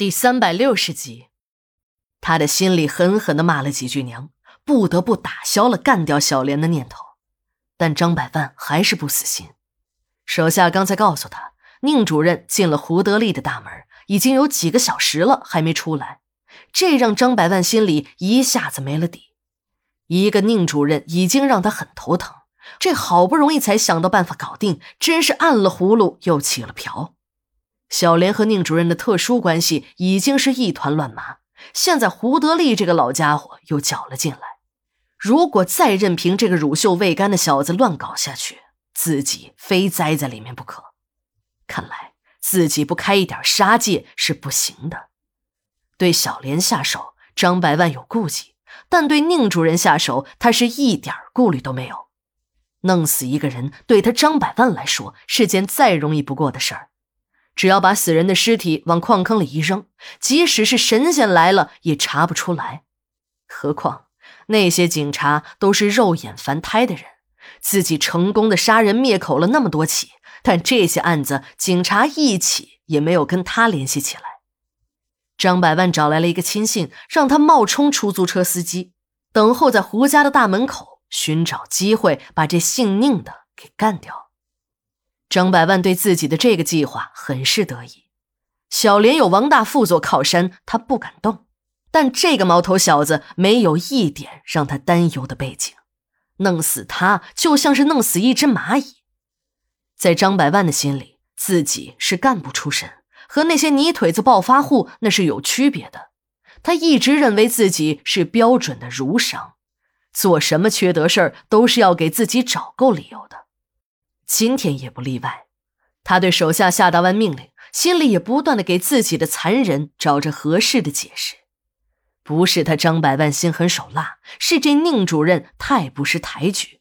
第三百六十集，他的心里狠狠的骂了几句娘，不得不打消了干掉小莲的念头。但张百万还是不死心。手下刚才告诉他，宁主任进了胡德利的大门，已经有几个小时了，还没出来。这让张百万心里一下子没了底。一个宁主任已经让他很头疼，这好不容易才想到办法搞定，真是按了葫芦又起了瓢。小莲和宁主任的特殊关系已经是一团乱麻，现在胡德利这个老家伙又搅了进来。如果再任凭这个乳臭未干的小子乱搞下去，自己非栽在里面不可。看来自己不开一点杀戒是不行的。对小莲下手，张百万有顾忌，但对宁主任下手，他是一点顾虑都没有。弄死一个人，对他张百万来说是件再容易不过的事儿。只要把死人的尸体往矿坑里一扔，即使是神仙来了也查不出来。何况那些警察都是肉眼凡胎的人，自己成功的杀人灭口了那么多起，但这些案子警察一起也没有跟他联系起来。张百万找来了一个亲信，让他冒充出租车司机，等候在胡家的大门口，寻找机会把这姓宁的给干掉。张百万对自己的这个计划很是得意。小莲有王大富做靠山，他不敢动；但这个毛头小子没有一点让他担忧的背景，弄死他就像是弄死一只蚂蚁。在张百万的心里，自己是干部出身，和那些泥腿子暴发户那是有区别的。他一直认为自己是标准的儒商，做什么缺德事儿都是要给自己找够理由的。今天也不例外，他对手下下达完命令，心里也不断的给自己的残忍找着合适的解释。不是他张百万心狠手辣，是这宁主任太不识抬举。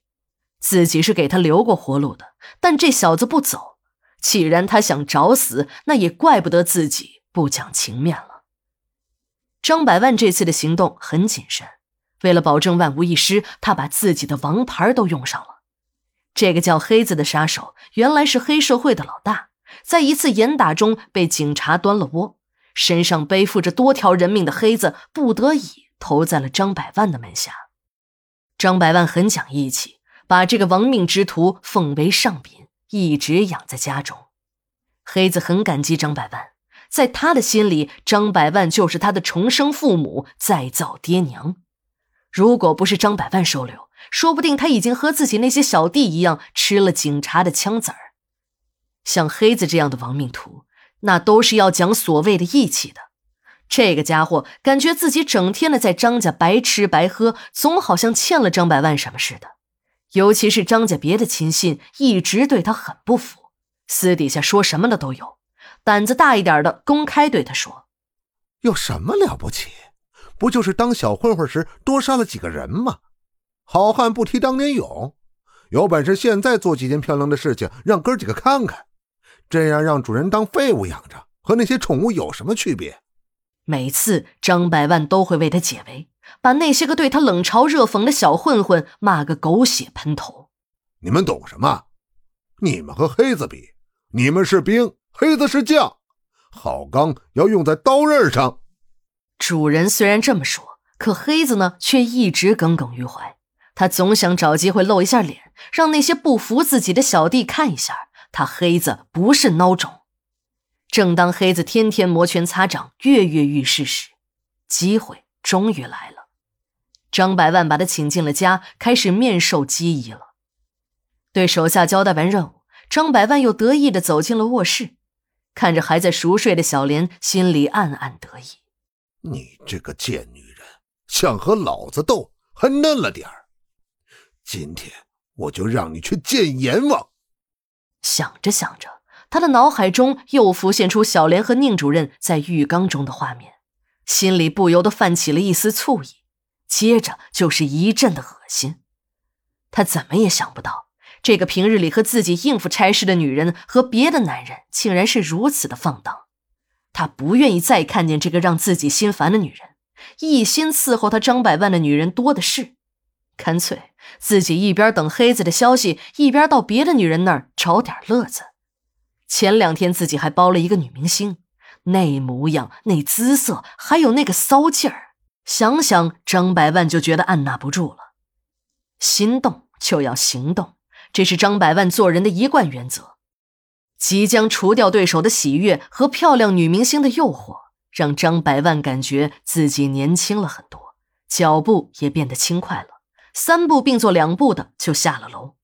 自己是给他留过活路的，但这小子不走，既然他想找死，那也怪不得自己不讲情面了。张百万这次的行动很谨慎，为了保证万无一失，他把自己的王牌都用上了。这个叫黑子的杀手，原来是黑社会的老大，在一次严打中被警察端了窝，身上背负着多条人命的黑子，不得已投在了张百万的门下。张百万很讲义气，把这个亡命之徒奉为上宾，一直养在家中。黑子很感激张百万，在他的心里，张百万就是他的重生父母，再造爹娘。如果不是张百万收留，说不定他已经和自己那些小弟一样吃了警察的枪子儿。像黑子这样的亡命徒，那都是要讲所谓的义气的。这个家伙感觉自己整天的在张家白吃白喝，总好像欠了张百万什么似的。尤其是张家别的亲信一直对他很不服，私底下说什么的都有。胆子大一点的，公开对他说：“有什么了不起？不就是当小混混时多杀了几个人吗？”好汉不提当年勇，有本事现在做几件漂亮的事情，让哥几个看看。这样让主人当废物养着，和那些宠物有什么区别？每次张百万都会为他解围，把那些个对他冷嘲热讽的小混混骂个狗血喷头。你们懂什么？你们和黑子比，你们是兵，黑子是将，好钢要用在刀刃上。主人虽然这么说，可黑子呢，却一直耿耿于怀。他总想找机会露一下脸，让那些不服自己的小弟看一下，他黑子不是孬种。正当黑子天天摩拳擦掌、跃跃欲试时，机会终于来了。张百万把他请进了家，开始面授机宜了。对手下交代完任务，张百万又得意的走进了卧室，看着还在熟睡的小莲，心里暗暗得意：“你这个贱女人，想和老子斗，还嫩了点儿。”今天我就让你去见阎王。想着想着，他的脑海中又浮现出小莲和宁主任在浴缸中的画面，心里不由得泛起了一丝醋意，接着就是一阵的恶心。他怎么也想不到，这个平日里和自己应付差事的女人和别的男人竟然是如此的放荡。他不愿意再看见这个让自己心烦的女人，一心伺候他张百万的女人多的是。干脆自己一边等黑子的消息，一边到别的女人那儿找点乐子。前两天自己还包了一个女明星，那模样、那姿色，还有那个骚劲儿，想想张百万就觉得按捺不住了。心动就要行动，这是张百万做人的一贯原则。即将除掉对手的喜悦和漂亮女明星的诱惑，让张百万感觉自己年轻了很多，脚步也变得轻快了。三步并作两步的就下了楼。